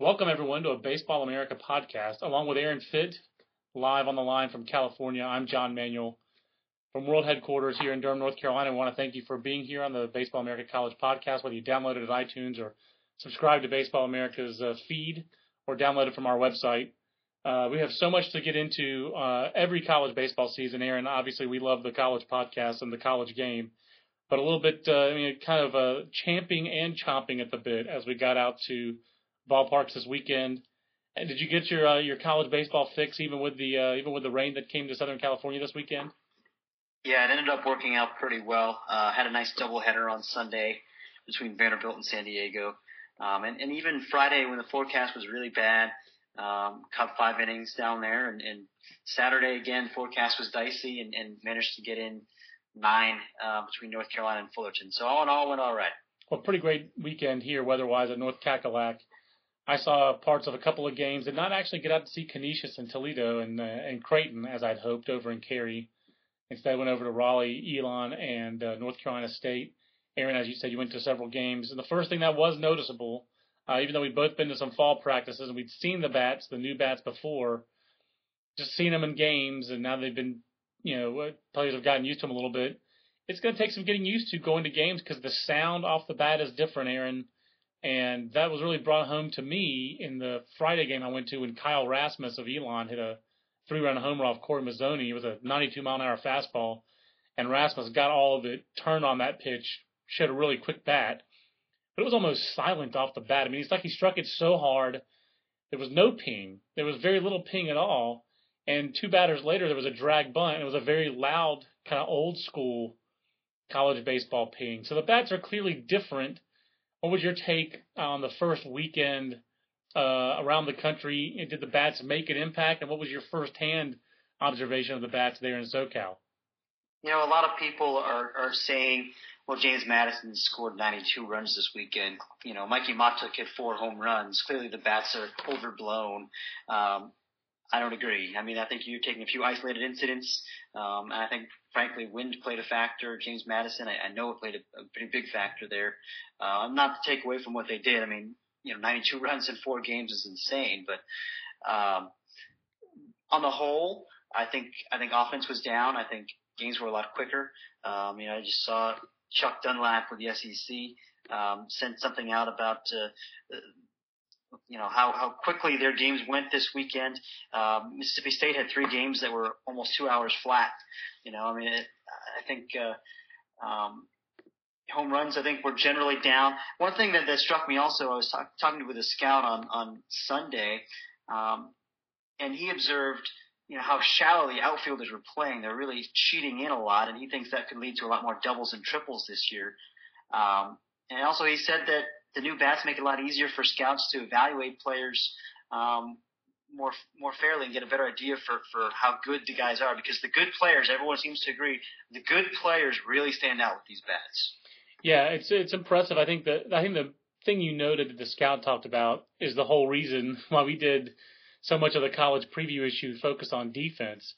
Welcome, everyone, to a Baseball America podcast. Along with Aaron Fitt, live on the line from California, I'm John Manuel from World Headquarters here in Durham, North Carolina. I want to thank you for being here on the Baseball America College podcast, whether you download it at iTunes or subscribe to Baseball America's uh, feed or download it from our website. Uh, we have so much to get into uh, every college baseball season, Aaron. Obviously, we love the college podcast and the college game, but a little bit, uh, I mean, kind of uh, champing and chomping at the bit as we got out to ballparks this weekend. And did you get your uh, your college baseball fix even with the uh, even with the rain that came to Southern California this weekend? Yeah, it ended up working out pretty well. Uh, had a nice doubleheader on Sunday between Vanderbilt and San Diego, um, and, and even Friday when the forecast was really bad, um, caught five innings down there, and, and Saturday again forecast was dicey, and, and managed to get in nine uh, between North Carolina and Fullerton. So all in all, went all right. Well, pretty great weekend here weather-wise at North Cackalack. I saw parts of a couple of games. Did not actually get out to see Canisius and Toledo and uh, and Creighton as I'd hoped over in Cary. Instead, went over to Raleigh, Elon, and uh, North Carolina State. Aaron, as you said, you went to several games, and the first thing that was noticeable, uh, even though we'd both been to some fall practices and we'd seen the bats, the new bats before, just seen them in games, and now they've been, you know, players have gotten used to them a little bit. It's going to take some getting used to going to games because the sound off the bat is different, Aaron and that was really brought home to me in the Friday game I went to when Kyle Rasmus of Elon hit a three run homer off Corey Mazzoni. It was a 92 mile an hour fastball, and Rasmus got all of it turned on that pitch, showed a really quick bat, but it was almost silent off the bat. I mean, it's like he struck it so hard, there was no ping. There was very little ping at all. And two batters later, there was a drag bunt, and it was a very loud, kind of old school college baseball ping. So the bats are clearly different what was your take on the first weekend uh, around the country? Did the bats make an impact, and what was your firsthand observation of the bats there in SoCal? You know, a lot of people are are saying, well, James Madison scored 92 runs this weekend. You know, Mikey Mahtook hit four home runs. Clearly, the bats are overblown. Um, I don't agree. I mean, I think you're taking a few isolated incidents. Um, and I think, frankly, wind played a factor. James Madison, I, I know it played a, a pretty big factor there. Uh, not to take away from what they did. I mean, you know, 92 runs in four games is insane. But um, on the whole, I think I think offense was down. I think games were a lot quicker. Um, you know, I just saw Chuck Dunlap with the SEC um, sent something out about uh, you know how how quickly their games went this weekend. Um, Mississippi State had three games that were almost two hours flat. You know, I mean, it, I think uh, um, home runs I think were generally down. One thing that, that struck me also, I was talk, talking to with a scout on on Sunday, um, and he observed you know how shallow the outfielders were playing. They're really cheating in a lot, and he thinks that could lead to a lot more doubles and triples this year. Um, and also, he said that the new bats make it a lot easier for scouts to evaluate players um, more more fairly and get a better idea for for how good the guys are. Because the good players, everyone seems to agree, the good players really stand out with these bats. Yeah, it's it's impressive. I think that I think the thing you noted that the scout talked about is the whole reason why we did so much of the college preview issue focused on defense.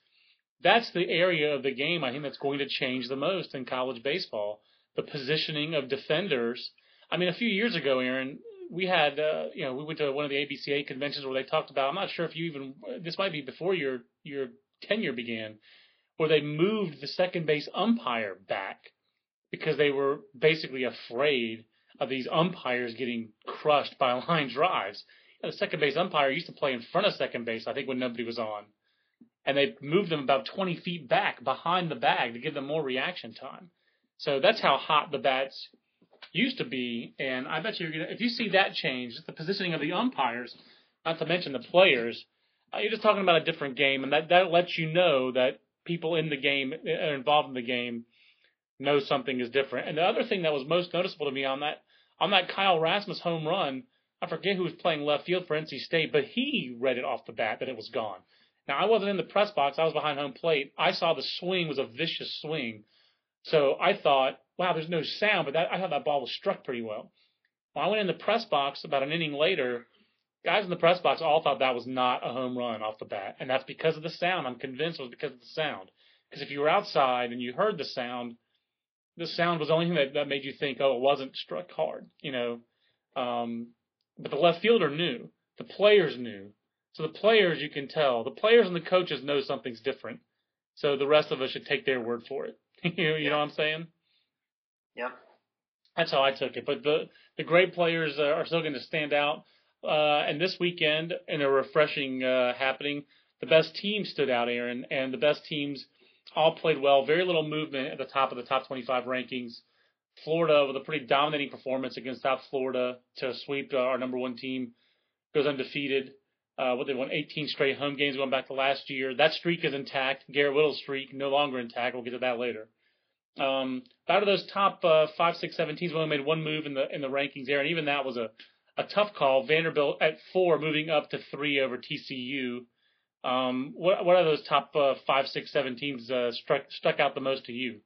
That's the area of the game I think that's going to change the most in college baseball. The positioning of defenders I mean, a few years ago, Aaron, we had, uh, you know, we went to one of the ABCA conventions where they talked about. I'm not sure if you even. This might be before your your tenure began, where they moved the second base umpire back because they were basically afraid of these umpires getting crushed by line drives. the second base umpire used to play in front of second base, I think, when nobody was on. And they moved them about 20 feet back behind the bag to give them more reaction time. So that's how hot the bats used to be. And I bet you're gonna, if you see that change, the positioning of the umpires, not to mention the players, uh, you're just talking about a different game, and that that lets you know that people in the game are involved in the game know something is different. And the other thing that was most noticeable to me on that on that Kyle Rasmus home run, I forget who was playing left field for NC State, but he read it off the bat that it was gone. Now I wasn't in the press box; I was behind home plate. I saw the swing was a vicious swing, so I thought, wow, there's no sound, but that, I thought that ball was struck pretty well. When I went in the press box about an inning later, guys in the press box all thought that was not a home run off the bat, and that's because of the sound. I'm convinced it was because of the sound. Because if you were outside and you heard the sound, the sound was the only thing that, that made you think, oh, it wasn't struck hard, you know. Um, but the left fielder knew, the players knew. So the players, you can tell, the players and the coaches know something's different. So the rest of us should take their word for it. you, you yeah. know what I'm saying? Yep. That's how I took it. But the the great players uh, are still going to stand out. Uh, and this weekend, in a refreshing uh, happening, the best teams stood out, Aaron, and the best teams all played well. Very little movement at the top of the top 25 rankings. Florida with a pretty dominating performance against South Florida to sweep uh, our number one team, goes undefeated. Uh, what they won 18 straight home games going back to last year. That streak is intact. Garrett Wittels' streak no longer intact. We'll get to that later. Um, out of those top uh, five, six, seven teams, we only made one move in the in the rankings there, and even that was a a tough call. Vanderbilt at four, moving up to three over TCU. Um, what what are those top uh, five, six, seven teams uh, struck stuck out the most to you?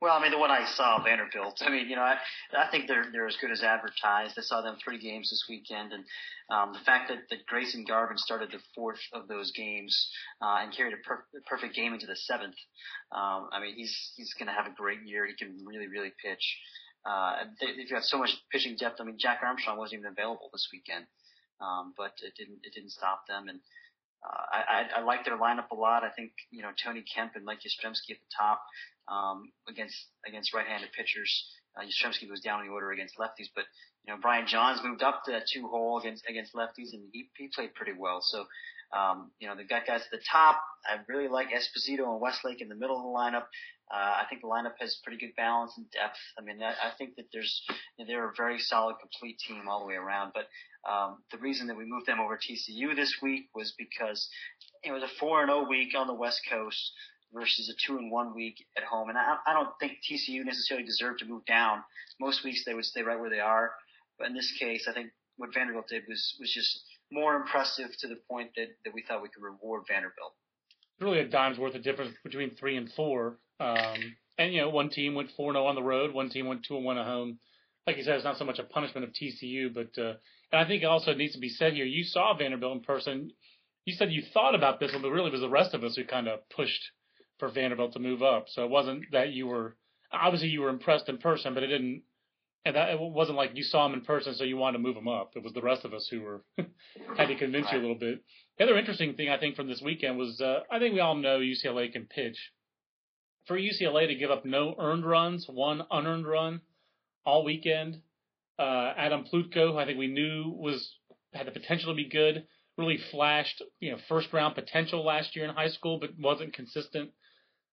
Well, I mean, the one I saw, Vanderbilt. I mean, you know, I, I think they're they're as good as advertised. I saw them three games this weekend, and um, the fact that, that Grayson Garvin started the fourth of those games uh, and carried a, per- perfect game into the seventh. Um, I mean, he's he's going to have a great year. He can really really pitch. Uh, they, they've got so much pitching depth. I mean, Jack Armstrong wasn't even available this weekend, um, but it didn't it didn't stop them. And uh, I, I, I like their lineup a lot. I think you know Tony Kemp and Mike Yastrzemski at the top um, against against right-handed pitchers. Uh, Yastrzemski was down in the order against lefties, but you know Brian Johns moved up to that two hole against against lefties, and he he played pretty well. So um, you know they've got guys at the top. I really like Esposito and Westlake in the middle of the lineup. Uh, I think the lineup has pretty good balance and depth. I mean, I, I think that there's they're a very solid, complete team all the way around. But um, the reason that we moved them over TCU this week was because it was a four and zero oh week on the West Coast versus a two and one week at home. And I, I don't think TCU necessarily deserved to move down. Most weeks they would stay right where they are, but in this case, I think what Vanderbilt did was was just more impressive to the point that that we thought we could reward Vanderbilt. Really, a dime's worth of difference between three and four. Um, and you know, one team went four and zero oh on the road, one team went two and one at home. Like you said, it's not so much a punishment of TCU, but uh, and I think also it needs to be said here. You saw Vanderbilt in person. You said you thought about this one, but really it was the rest of us who kind of pushed for Vanderbilt to move up. So it wasn't that you were obviously you were impressed in person, but it didn't. And that it wasn't like you saw him in person, so you wanted to move him up. It was the rest of us who were had to convince right. you a little bit. The other interesting thing I think from this weekend was uh, I think we all know UCLA can pitch. For UCLA to give up no earned runs, one unearned run all weekend, uh, Adam Plutko, who I think we knew was had the potential to be good, really flashed, you know, first round potential last year in high school, but wasn't consistent.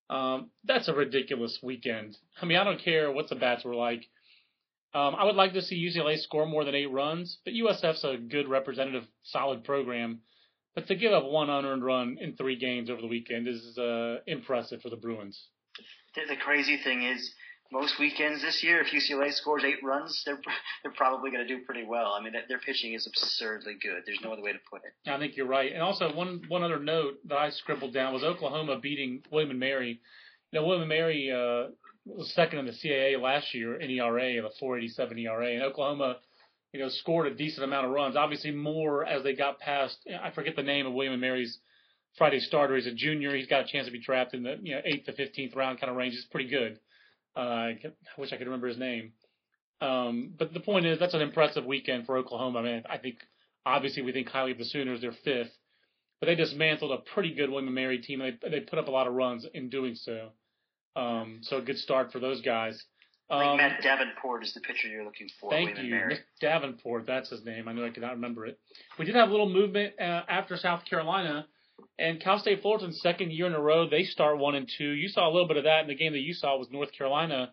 Um, that's a ridiculous weekend. I mean, I don't care what the bats were like. Um, I would like to see UCLA score more than eight runs, but USF's a good representative, solid program. But to give up one unearned run in three games over the weekend is uh, impressive for the Bruins. The crazy thing is, most weekends this year, if UCLA scores eight runs, they're they're probably going to do pretty well. I mean, their pitching is absurdly good. There's no other way to put it. I think you're right. And also, one one other note that I scribbled down was Oklahoma beating William and Mary. You know, William and Mary uh, was second in the CAA last year in ERA, of a 4.87 ERA, and Oklahoma, you know, scored a decent amount of runs. Obviously, more as they got past. I forget the name of William and Mary's Friday starter. He's a junior. He's got a chance to be drafted in the you know eighth to fifteenth round kind of range. It's pretty good. Uh, I wish I could remember his name. Um, but the point is, that's an impressive weekend for Oklahoma. I mean, I think obviously we think highly of the Sooners. They're fifth, but they dismantled a pretty good William and Mary team. They they put up a lot of runs in doing so. Um, so a good start for those guys. I think um, Matt Davenport is the pitcher you're looking for. Thank William you, Mick Davenport. That's his name. I knew I could not remember it. We did have a little movement uh, after South Carolina, and Cal State Fullerton's second year in a row. They start one and two. You saw a little bit of that in the game that you saw was North Carolina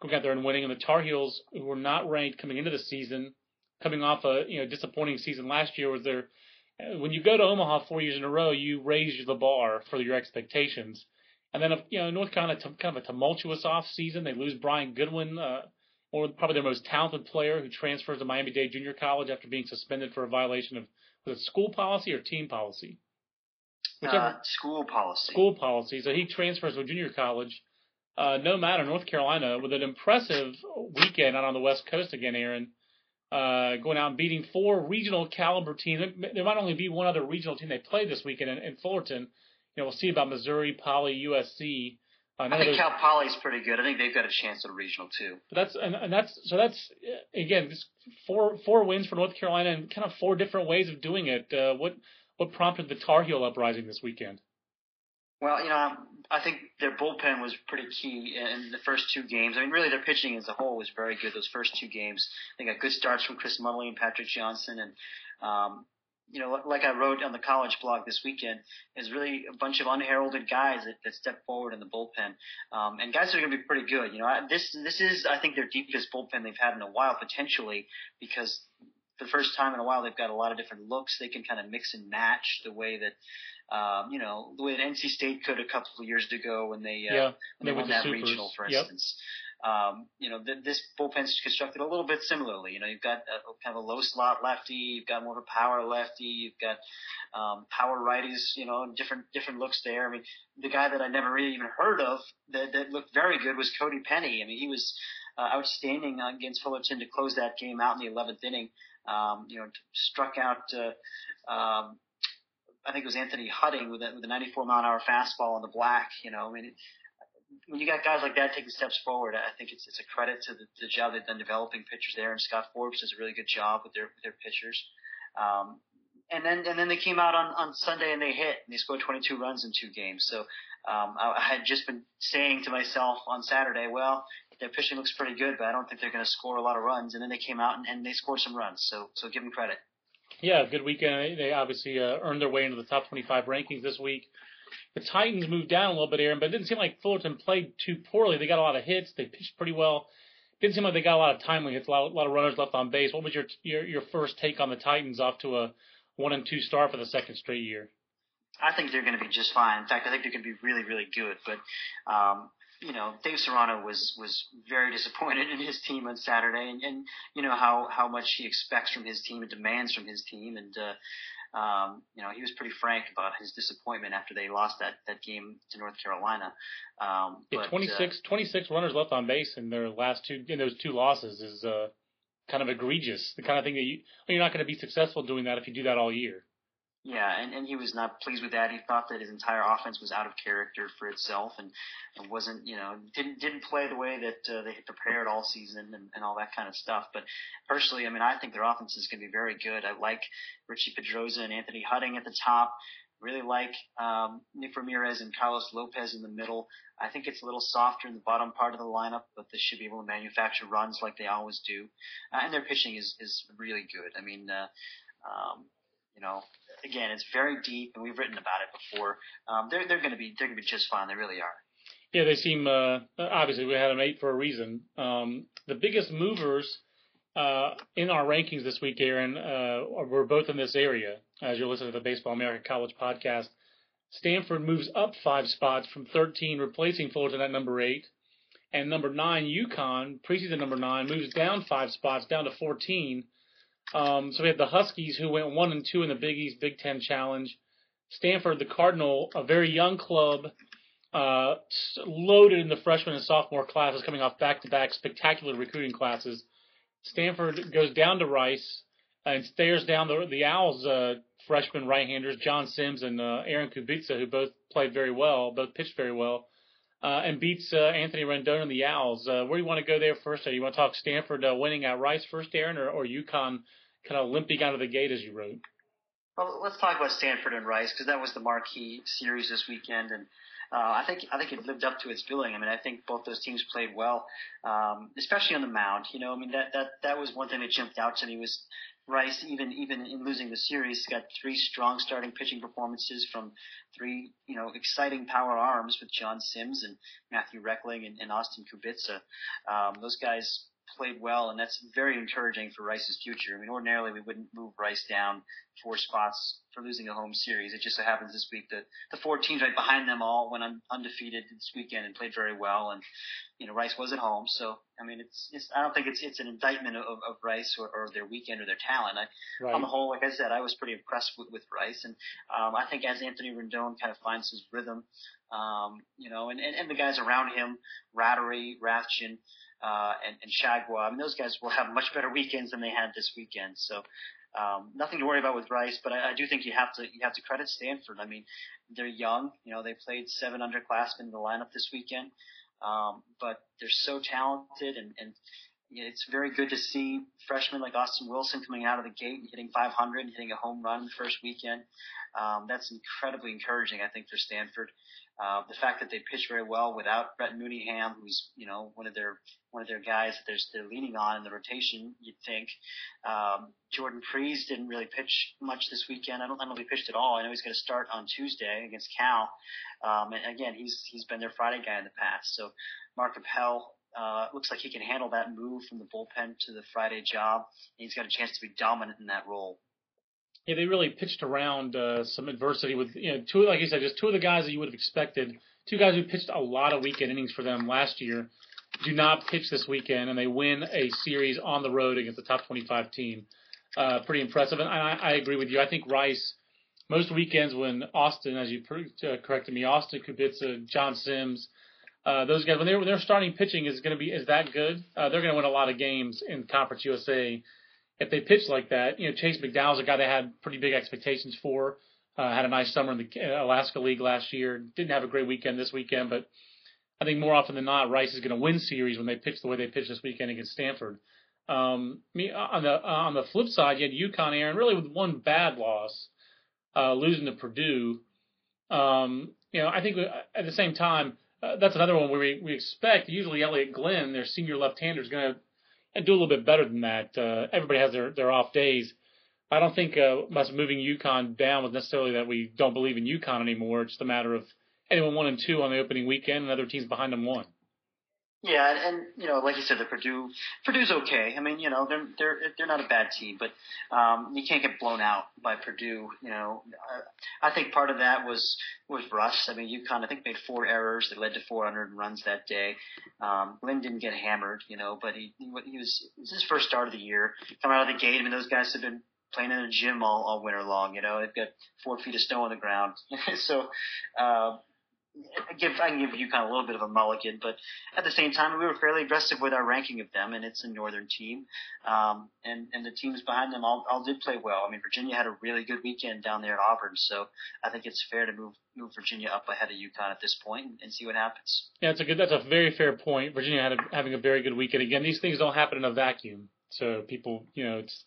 going out there and winning, and the Tar Heels, who were not ranked coming into the season, coming off a you know disappointing season last year, was their when you go to Omaha four years in a row, you raise the bar for your expectations. And then, you know, North Carolina, kind of a tumultuous off season. They lose Brian Goodwin, uh, or probably their most talented player, who transfers to Miami Dade Junior College after being suspended for a violation of was it school policy or team policy? Whichever, uh, school policy. School policy. So he transfers to a junior college. Uh, no matter North Carolina with an impressive weekend out on the West Coast again, Aaron. Uh, going out and beating four regional caliber teams. There might only be one other regional team they play this weekend in, in Fullerton you know, we'll see about Missouri, Poly, USC. Uh, I think Cal Poly's pretty good. I think they've got a chance at a regional too. But that's and, and that's so that's again just four four wins for North Carolina and kind of four different ways of doing it. Uh, what what prompted the Tar Heel uprising this weekend? Well, you know, I think their bullpen was pretty key in the first two games. I mean, really, their pitching as a whole was very good those first two games. They got good starts from Chris Muttley and Patrick Johnson, and um, you know, like I wrote on the college blog this weekend, is really a bunch of unheralded guys that, that step forward in the bullpen, um, and guys that are going to be pretty good. You know, this this is I think their deepest bullpen they've had in a while potentially because for the first time in a while they've got a lot of different looks. They can kind of mix and match the way that um, you know, the way that NC State could a couple of years ago when they uh, yeah, when they won that the regional, for yep. instance. Um, you know, th- this bullpen's constructed a little bit similarly. You know, you've got a, kind of a low slot lefty, you've got more of a power lefty, you've got um, power righties. You know, different different looks there. I mean, the guy that I never really even heard of that, that looked very good was Cody Penny. I mean, he was uh, outstanding against Fullerton to close that game out in the 11th inning. Um, you know, struck out. Uh, um, I think it was Anthony Hutting with a, with a 94 mile an hour fastball on the black. You know, I mean, when you got guys like that taking steps forward, I think it's it's a credit to the, the job they've done developing pitchers there. And Scott Forbes does a really good job with their with their pitchers. Um, and then and then they came out on on Sunday and they hit and they scored 22 runs in two games. So um, I, I had just been saying to myself on Saturday, well, their pitching looks pretty good, but I don't think they're going to score a lot of runs. And then they came out and, and they scored some runs. So so give them credit. Yeah, good weekend. They obviously uh, earned their way into the top 25 rankings this week. The Titans moved down a little bit, Aaron, but it didn't seem like Fullerton played too poorly. They got a lot of hits. They pitched pretty well. Didn't seem like they got a lot of timely hits, a lot, a lot of runners left on base. What was your, your your first take on the Titans off to a one and two start for the second straight year? I think they're going to be just fine. In fact, I think they're going to be really, really good. But um, you know, Dave Serrano was was very disappointed in his team on Saturday, and, and you know how how much he expects from his team and demands from his team, and uh, um, you know, he was pretty frank about his disappointment after they lost that, that game to North Carolina. Um, yeah, but, 26, uh, 26 runners left on base in their last two, in those two losses is, uh, kind of egregious. The kind of thing that you, you're not going to be successful doing that if you do that all year. Yeah, and, and he was not pleased with that. He thought that his entire offense was out of character for itself and, and wasn't, you know, didn't didn't play the way that uh, they had prepared all season and, and all that kind of stuff. But personally, I mean, I think their offense is going to be very good. I like Richie Pedroza and Anthony Hutting at the top. Really like um, Nick Ramirez and Carlos Lopez in the middle. I think it's a little softer in the bottom part of the lineup, but they should be able to manufacture runs like they always do. Uh, and their pitching is is really good. I mean. Uh, um, you know, again, it's very deep, and we've written about it before. Um, they're they're going to be they're going to be just fine. They really are. Yeah, they seem uh, obviously we had them eight for a reason. Um, the biggest movers uh, in our rankings this week, Aaron, uh, were both in this area. As you're listening to the Baseball America College podcast, Stanford moves up five spots from 13, replacing Fullerton at number eight, and number nine UConn, preseason number nine, moves down five spots down to 14 um, so we had the Huskies who went one and two in the Big East Big Ten Challenge. Stanford, the Cardinal, a very young club, uh, loaded in the freshman and sophomore classes, coming off back-to-back spectacular recruiting classes. Stanford goes down to Rice and stares down the, the Owls' uh, freshman right-handers, John Sims and uh, Aaron Kubitza, who both played very well, both pitched very well, uh, and beats uh, Anthony Rendon and the Owls. Uh, where do you want to go there first? Do you want to talk Stanford uh, winning at Rice first, Aaron, or, or UConn kind of limping out of the gate, as you wrote? Well, let's talk about Stanford and Rice because that was the marquee series this weekend, and uh, I think I think it lived up to its billing. I mean, I think both those teams played well, um, especially on the mound. You know, I mean that that that was one thing that jumped out to me was Rice, even even in losing the series, got three strong starting pitching performances from three you know exciting power arms with John Sims and Matthew Reckling and, and Austin Kubitza. Um, those guys played well, and that's very encouraging for Rice's future. I mean, ordinarily we wouldn't move Rice down four spots for losing a home series. It just so happens this week that the four teams right behind them all went un- undefeated this weekend and played very well. And you know, Rice was at home, so I mean, it's, it's I don't think it's it's an indictment of, of Rice or, or their weekend or their talent. I, right. On the whole, like I said, I was pretty impressed with, with Rice, and um, I think as Anthony Rendon kind of finds his rhythm, um, you know, and, and, and the guys around him, Ratterree, Rathjen uh, and, and Chargois. I mean, those guys will have much better weekends than they had this weekend. So um, nothing to worry about with Rice, but I, I do think you have to you have to credit Stanford. I mean, they're young. You know, they played seven underclassmen in the lineup this weekend, um, but they're so talented, and, and it's very good to see freshmen like Austin Wilson coming out of the gate and hitting 500 and hitting a home run the first weekend. Um, that's incredibly encouraging, I think, for Stanford. Uh, the fact that they pitch very well without Brett Mooneyham, who's you know one of their one of their guys that they're, they're leaning on in the rotation, you'd think. Um, Jordan Pries didn't really pitch much this weekend. I don't, I don't know if he pitched at all. I know he's going to start on Tuesday against Cal. Um, and again, he's he's been their Friday guy in the past. So Mark Appel uh, looks like he can handle that move from the bullpen to the Friday job. And he's got a chance to be dominant in that role. Yeah, they really pitched around uh, some adversity with you know two like you said, just two of the guys that you would have expected. Two guys who pitched a lot of weekend innings for them last year do not pitch this weekend, and they win a series on the road against the top 25 team. Uh, pretty impressive, and I, I agree with you. I think Rice most weekends when Austin, as you uh, corrected me, Austin Kubitza, John Sims, uh, those guys when they're starting pitching is going to be is that good. Uh, they're going to win a lot of games in Conference USA if they pitch like that, you know, Chase McDowell's a guy they had pretty big expectations for. Uh, had a nice summer in the uh, Alaska League last year. Didn't have a great weekend this weekend, but I think more often than not, Rice is going to win series when they pitch the way they pitched this weekend against Stanford. Um, me uh, on the uh, on the flip side, you had UConn, Aaron, really with one bad loss, uh, losing to Purdue. Um, you know, I think at the same time, uh, that's another one where we, we expect usually Elliot Glynn, their senior left-hander, is going to do a little bit better than that. Uh, everybody has their, their off days. I don't think uh, us moving UConn down was necessarily that we don't believe in UConn anymore. It's just a matter of anyone one and two on the opening weekend, and other teams behind them won. Yeah, and and you know, like you said, the Purdue Purdue's okay. I mean, you know, they're they're they're not a bad team, but um, you can't get blown out by Purdue. You know, I, I think part of that was was Russ. I mean, UConn I think made four errors that led to 400 runs that day. Um, Lynn didn't get hammered, you know, but he he, was it was his first start of the year. Coming out of the gate, I mean, those guys have been playing in a gym all, all winter long. You know, they've got four feet of snow on the ground. so, uh, I give I can give UConn a little bit of a mulligan, but at the same time we were fairly aggressive with our ranking of them, and it's a northern team, um, and and the teams behind them all, all did play well. I mean Virginia had a really good weekend down there at Auburn, so I think it's fair to move move Virginia up ahead of UConn at this point and, see what happens. Yeah, it's a good that's a very fair point. Virginia had a, having a very good weekend. Again, these things don't happen in a vacuum, so people you know it's.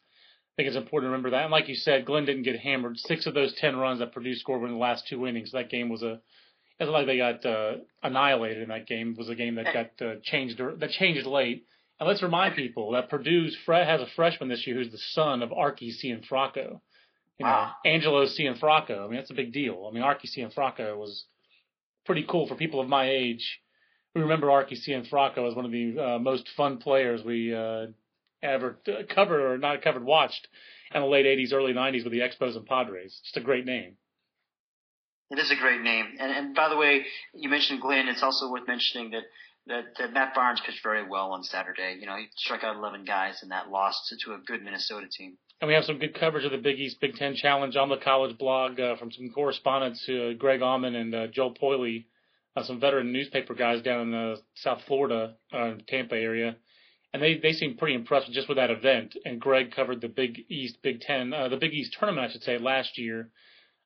I think it's important to remember that. And like you said, Glynn didn't get hammered. Six of those ten runs that Purdue scored were in the last two innings. That game was a it's like they got uh, annihilated in that game. It was a game that got uh, changed that changed late. And let's remind people that Purdue's Fred has a freshman this year who's the son of Archie Cianfrocco. You know, wow. Angelo Cianfrocco. I mean, that's a big deal. I mean, Archie Cianfrocco was pretty cool for people of my age. We remember Archie Cianfrocco as one of the uh, most fun players we uh, ever covered or not covered, watched in the late 80s, early 90s with the Expos and Padres. Just a great name. It is a great name. And, and by the way, you mentioned Glynn. It's also worth mentioning that, that, that Matt Barnes pitched very well on Saturday. You know, he struck out 11 guys in that loss to, to a good Minnesota team. And we have some good coverage of the Big East Big Ten Challenge on the college blog uh, from some correspondents, uh, Greg Auman and uh, Joel Poiley, uh, some veteran newspaper guys down in the South Florida, uh, Tampa area. And they, they seem pretty impressed just with that event. And Greg covered the Big East Big Ten, uh, the Big East tournament, I should say, last year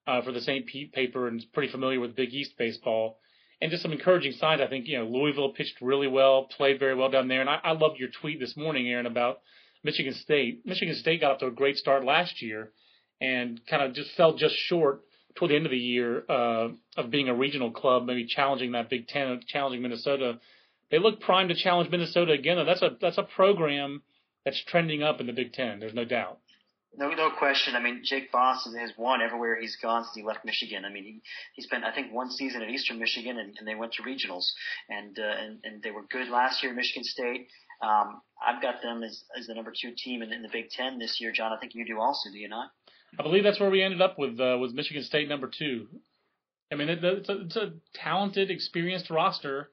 uh, for the St. Pete paper and is pretty familiar with Big East baseball. And just some encouraging signs. I think you know Louisville pitched really well, played very well down there. And I, I your tweet this morning, Aaron, about Michigan State. Michigan State got off to a great start last year, and kind of just fell just short toward the end of the year uh, of being a regional club, maybe challenging that Big Ten, challenging Minnesota. They look primed to challenge Minnesota again. That's a that's a program that's trending up in the Big Ten. There's no doubt. No, no question. I mean, Jake Boss has won everywhere he's gone since he left Michigan. I mean, he he spent I think one season at Eastern Michigan, and, and they went to regionals, and uh, and and they were good last year. Michigan State. Um, I've got them as as the number two team in, in the Big Ten this year, John. I think you do also, do you not? I believe that's where we ended up with uh, with Michigan State number two. I mean, it, it's, a, it's a talented, experienced roster,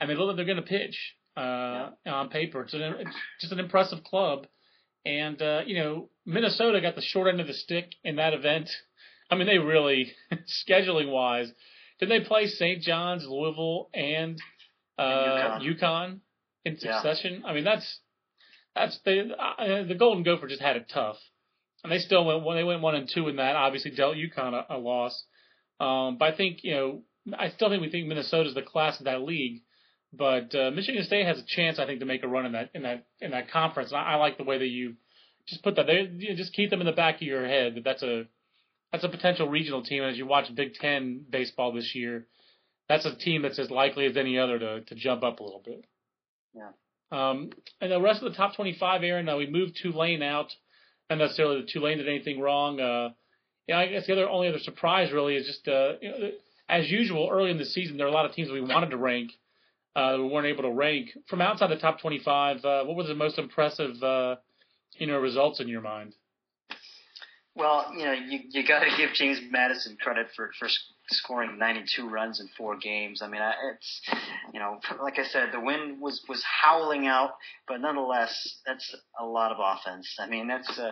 and they look like they're going to pitch uh, yeah. on paper. It's, an, it's just an impressive club, and uh, you know, Minnesota got the short end of the stick in that event. I mean, they really scheduling wise, did they play St. John's, Louisville, and uh, UConn. UConn in succession? Yeah. I mean, that's that's they, uh, the Golden Gopher just had it tough and they still went when they went one and two in that. Obviously, dealt UConn a, a loss. Um, but I think you know, I still think we think Minnesota's the class of that league. But uh, Michigan State has a chance, I think, to make a run in that in that in that conference. And I, I like the way that you just put that there. You just keep them in the back of your head that that's a that's a potential regional team. And as you watch Big Ten baseball this year, that's a team that's as likely as any other to to jump up a little bit. Yeah. Um, and the rest of the top 25, Aaron, uh, we moved Tulane out not necessarily that Tulane did anything wrong. Uh, yeah, I guess the other only other surprise really is just uh, you know, as usual early in the season there are a lot of teams that we wanted to rank uh, we weren't able to rank from outside the top 25. Uh, what were the most impressive uh, you know results in your mind? Well, you know, you you got to give James Madison credit for for scoring 92 runs in four games. I mean, it's you know, like I said, the wind was was howling out, but nonetheless, that's a lot of offense. I mean, that's uh,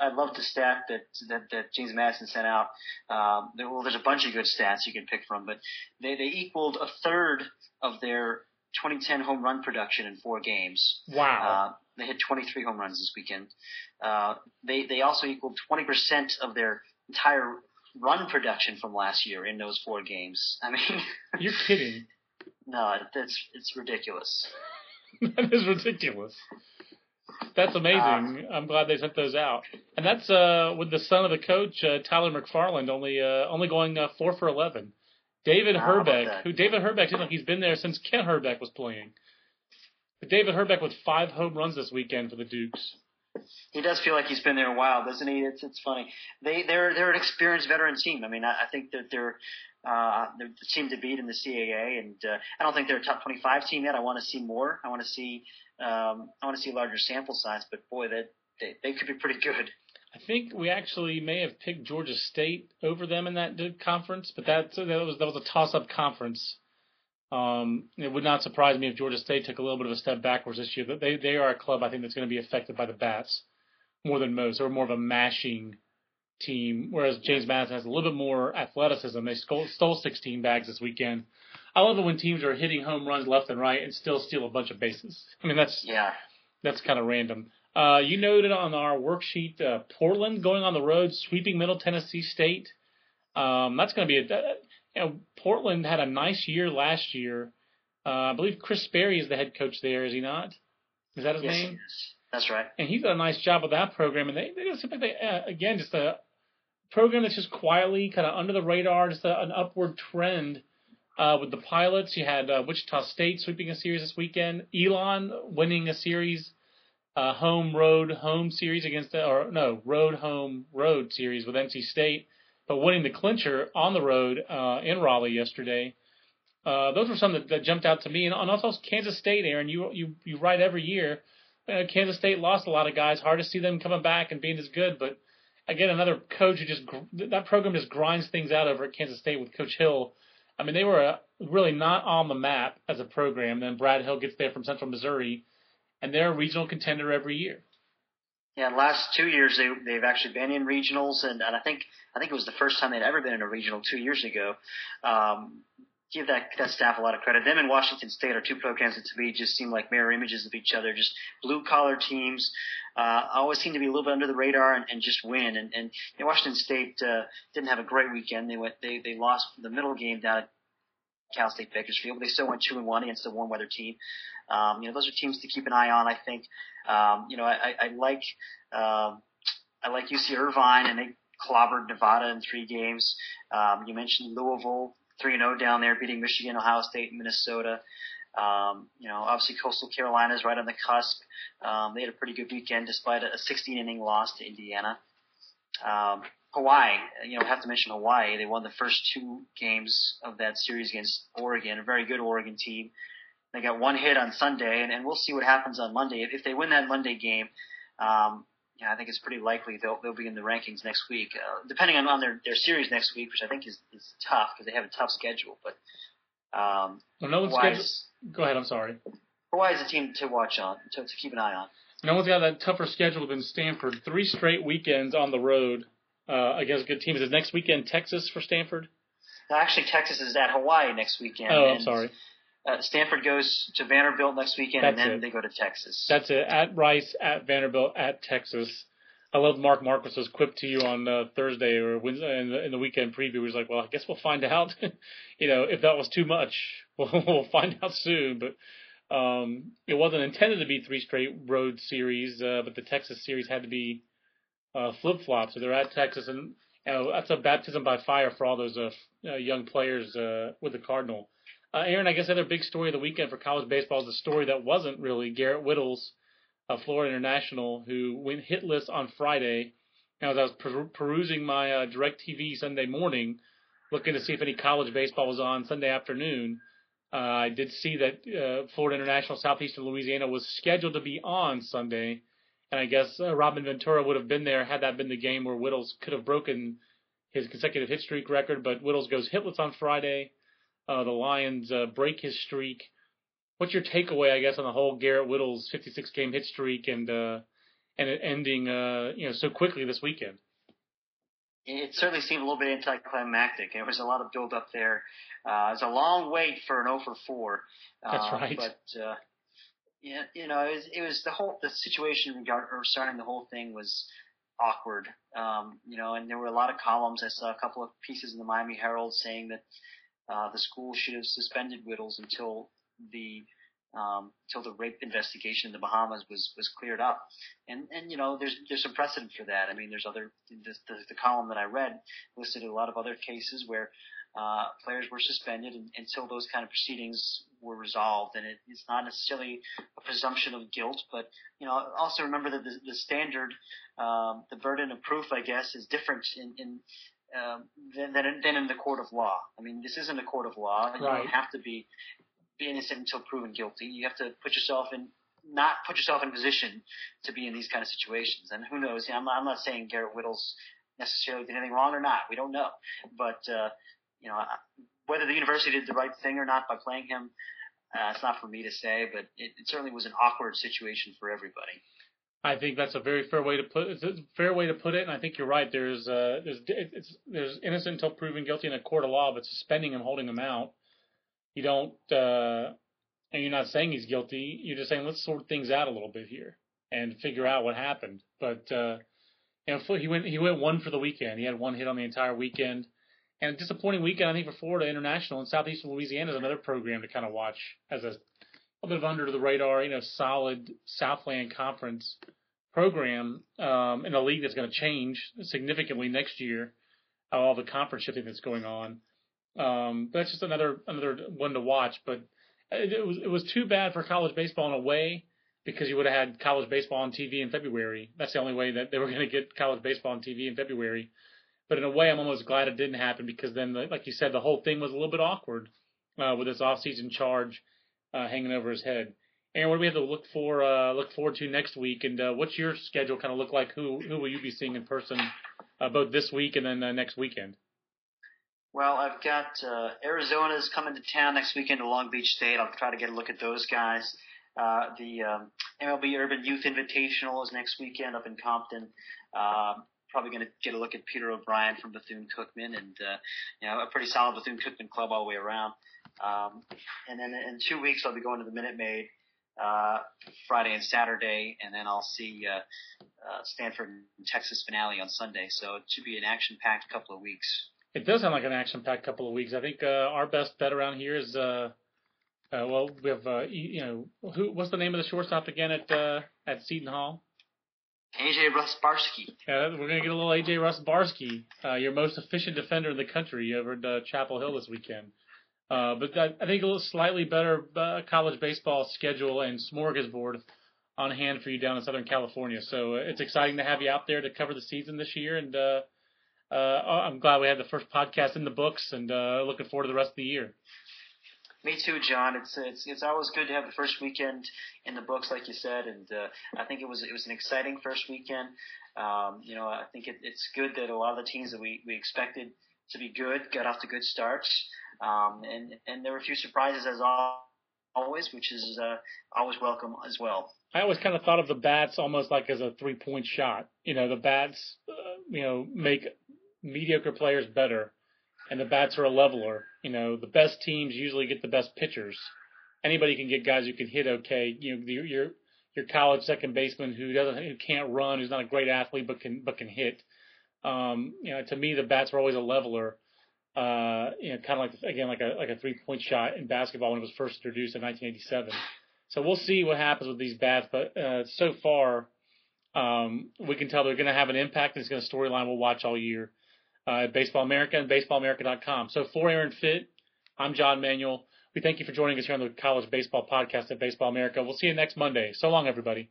I love the stat that that, that James Madison sent out. Um, there, well, there's a bunch of good stats you can pick from, but they they equaled a third of their 2010 home run production in four games. Wow. Uh, they hit 23 home runs this weekend. Uh, they they also equaled 20% of their entire run production from last year in those four games. I mean, you're kidding. No, it's it's ridiculous. that is ridiculous. That's amazing. Uh, I'm glad they sent those out. And that's uh, with the son of the coach, uh, Tyler McFarland, only uh, only going uh, four for eleven. David Herbek, who David Herbek seems like he's been there since Kent Hrbek was playing. But David Herbek with five home runs this weekend for the Dukes. He does feel like he's been there a while, doesn't he? It's it's funny. They they're they're an experienced veteran team. I mean, I, I think that they're uh, they're the to beat in the CAA, and uh, I don't think they're a top 25 team yet. I want to see more. I want to see um, I want to see a larger sample size. But boy, that they, they could be pretty good. I think we actually may have picked Georgia State over them in that conference, but that that was that was a toss up conference. Um, it would not surprise me if Georgia State took a little bit of a step backwards this year. But they they are a club I think that's going to be affected by the bats more than most. They're more of a mashing team, whereas James Madison has a little bit more athleticism. They stole, stole 16 bags this weekend. I love it when teams are hitting home runs left and right and still steal a bunch of bases. I mean that's yeah that's kind of random. Uh, you noted on our worksheet uh, Portland going on the road, sweeping Middle Tennessee State. Um, that's going to be a. You know, Portland had a nice year last year. Uh, I believe Chris Sperry is the head coach there, is he not? Is that his yes, name? That's right. And he's done a nice job with that program. And they, they just like they, uh, again, just a program that's just quietly kind of under the radar, just a, an upward trend. Uh, with the pilots, you had uh, Wichita State sweeping a series this weekend. Elon winning a series, uh, home road home series against the, or no road home road series with NC State, but winning the clincher on the road uh, in Raleigh yesterday. Uh, those were some that, that jumped out to me, and, and also Kansas State, Aaron. You you you write every year uh, Kansas State lost a lot of guys. Hard to see them coming back and being as good. But again, another coach who just that program just grinds things out over at Kansas State with Coach Hill. I mean, they were uh, really not on the map as a program. Then Brad Hill gets there from Central Missouri, and they're a regional contender every year. Yeah, last two years they they've actually been in regionals, and, and I think I think it was the first time they'd ever been in a regional two years ago. Um, give that that staff a lot of credit. Them and Washington State are two programs that to me just seem like mirror images of each other. Just blue collar teams. Uh, always seem to be a little bit under the radar and, and just win. And, and you know, Washington State uh, didn't have a great weekend. They went they they lost the middle game down at Cal State Bakersfield, but they still went two and one against a warm weather team. Um, you know, those are teams to keep an eye on. I think. Um, you know, I, I, like. Um, I like UC Irvine, and they clobbered Nevada in three games. Um, you mentioned Louisville, 3 and 0 down there, beating Michigan, Ohio State, and Minnesota. Um, you know, obviously Coastal Carolina is right on the cusp. Um, they had a pretty good weekend despite a 16 inning loss to Indiana. Um, Hawaii, you know, have to mention Hawaii. They won the first two games of that series against Oregon, a very good Oregon team. They got one hit on Sunday, and, and we'll see what happens on Monday. If, if they win that Monday game, um, yeah, I think it's pretty likely they'll they'll be in the rankings next week, uh, depending on, on their their series next week, which I think is is tough because they have a tough schedule. But um, well, no one's scheduled. Go ahead. I'm sorry. Hawaii is a team to watch on, to, to keep an eye on. No one's got that tougher schedule than Stanford. Three straight weekends on the road uh, against good teams. Is next weekend Texas for Stanford? Actually, Texas is at Hawaii next weekend. Oh, I'm sorry. Uh, Stanford goes to Vanderbilt next weekend, That's and then it. they go to Texas. That's it. At Rice, at Vanderbilt, at Texas. I love Mark Marquess's quip to you on uh, Thursday or Wednesday in the, in the weekend preview. He was like, "Well, I guess we'll find out. you know, if that was too much, we'll, we'll find out soon." But um, it wasn't intended to be three straight road series, uh, but the Texas series had to be uh, flip flop. So they're at Texas, and you know, that's a baptism by fire for all those uh, uh, young players uh, with the Cardinal. Uh, Aaron, I guess the other big story of the weekend for college baseball is the story that wasn't really Garrett Wittels of Florida International, who went hitless on Friday. Now, as I was per- perusing my uh, DirecTV Sunday morning, looking to see if any college baseball was on Sunday afternoon, uh, I did see that uh, Florida International Southeastern Louisiana was scheduled to be on Sunday, and I guess uh, Robin Ventura would have been there had that been the game where Wittels could have broken his consecutive hit streak record. But Wittels goes hitless on Friday. Uh, the Lions uh, break his streak what's your takeaway, I guess, on the whole Garrett Wittels 56 game hit streak and uh, and it ending uh, you know so quickly this weekend? It certainly seemed a little bit anticlimactic. There was a lot of build up there. Uh, it's a long wait for an 0 for 4. Uh, That's right. But uh, yeah, you know, it was, it was the whole the situation or starting the whole thing was awkward. Um, you know, and there were a lot of columns. I saw a couple of pieces in the Miami Herald saying that uh, the school should have suspended Wittels until the um, until the rape investigation in the Bahamas was was cleared up. And and you know there's there's some precedent for that. I mean there's other the, the, the column that I read listed a lot of other cases where uh, players were suspended until those kind of proceedings were resolved. And it, it's not necessarily a presumption of guilt, but you know also remember that the, the standard, um, the burden of proof, I guess, is different in. in um, than, than, in the court of law. I mean, this isn't a court of law. You right. don't have to be be innocent until proven guilty. You have to put yourself in not put yourself in a position to be in these kind of situations. And who knows? I'm not, I'm not saying Garrett Wittels necessarily did anything wrong or not. We don't know. But uh, you know, whether the university did the right thing or not by playing him, uh, it's not for me to say. But it, it certainly was an awkward situation for everybody. I think that's a very fair way to put it's a fair way to put it, and I think you're right. There's uh, there's it's, there's innocent until proven guilty in a court of law, but suspending him, holding him out you don't, uh, and you're not saying he's guilty. You're just saying let's sort things out a little bit here and figure out what happened. But uh, you know, he went he went one for the weekend. He had one hit on the entire weekend, and a disappointing weekend I think for Florida International and Southeastern Louisiana is another program to kind of watch as a, a bit of under the radar, you know, solid Southland Conference program um, in a league that's going to change significantly next year. All the conference shifting that's going on. Um, that's just another another one to watch. But it, was it was too bad for college baseball in a way because you would have had college baseball on TV in February. That's the only way that they were going to get college baseball on TV in February. But in a way, I'm almost glad it didn't happen because then, like you said, the whole thing was a little bit awkward uh, with this off-season charge uh, hanging over his head. Aaron, what do we have to look for uh, look forward to next week? And uh, what's your schedule kind of look like? Who who will you be seeing in person uh, both this week and then uh, next weekend? Well, I've got uh, Arizona's coming to town next weekend to Long Beach State. I'll try to get a look at those guys. Uh, the um, MLB Urban Youth Invitational is next weekend up in Compton. Uh, probably going to get a look at Peter O'Brien from Bethune Cookman, and uh, you know a pretty solid Bethune Cookman club all the way around. Um, and then in two weeks, I'll be going to the Minute Maid uh, Friday and Saturday, and then I'll see uh, uh, Stanford and Texas finale on Sunday. So it should be an action-packed couple of weeks. It does sound like an action-packed couple of weeks. I think uh, our best bet around here is, uh, uh, well, we have, uh, you know, who? What's the name of the shortstop again at uh, at Seton Hall? AJ Rusbarsky. Yeah, we're gonna get a little AJ Rusbarsky, uh, your most efficient defender in the country, over at uh, Chapel Hill this weekend. Uh, but I, I think a little slightly better uh, college baseball schedule and smorgasbord on hand for you down in Southern California. So uh, it's exciting to have you out there to cover the season this year, and uh, uh, I'm glad we had the first podcast in the books, and uh, looking forward to the rest of the year. Me too, John. It's it's it's always good to have the first weekend in the books, like you said, and uh, I think it was it was an exciting first weekend. Um, you know, I think it, it's good that a lot of the teams that we we expected to be good got off to good starts, um, and and there were a few surprises as always, which is uh, always welcome as well. I always kind of thought of the bats almost like as a three point shot. You know, the bats, uh, you know, make mediocre players better, and the bats are a leveler. You know, the best teams usually get the best pitchers. Anybody can get guys who can hit okay. You know, your your college second baseman who doesn't who can't run, who's not a great athlete but can but can hit. Um, you know, to me, the bats were always a leveler. Uh, you know, kind of like again like a like a three point shot in basketball when it was first introduced in 1987. So we'll see what happens with these bats, but uh, so far um, we can tell they're going to have an impact. And it's going to storyline we'll watch all year uh, Baseball America and BaseballAmerica.com. So for Aaron Fitt, I'm John Manuel. We thank you for joining us here on the College Baseball Podcast at Baseball America. We'll see you next Monday. So long, everybody.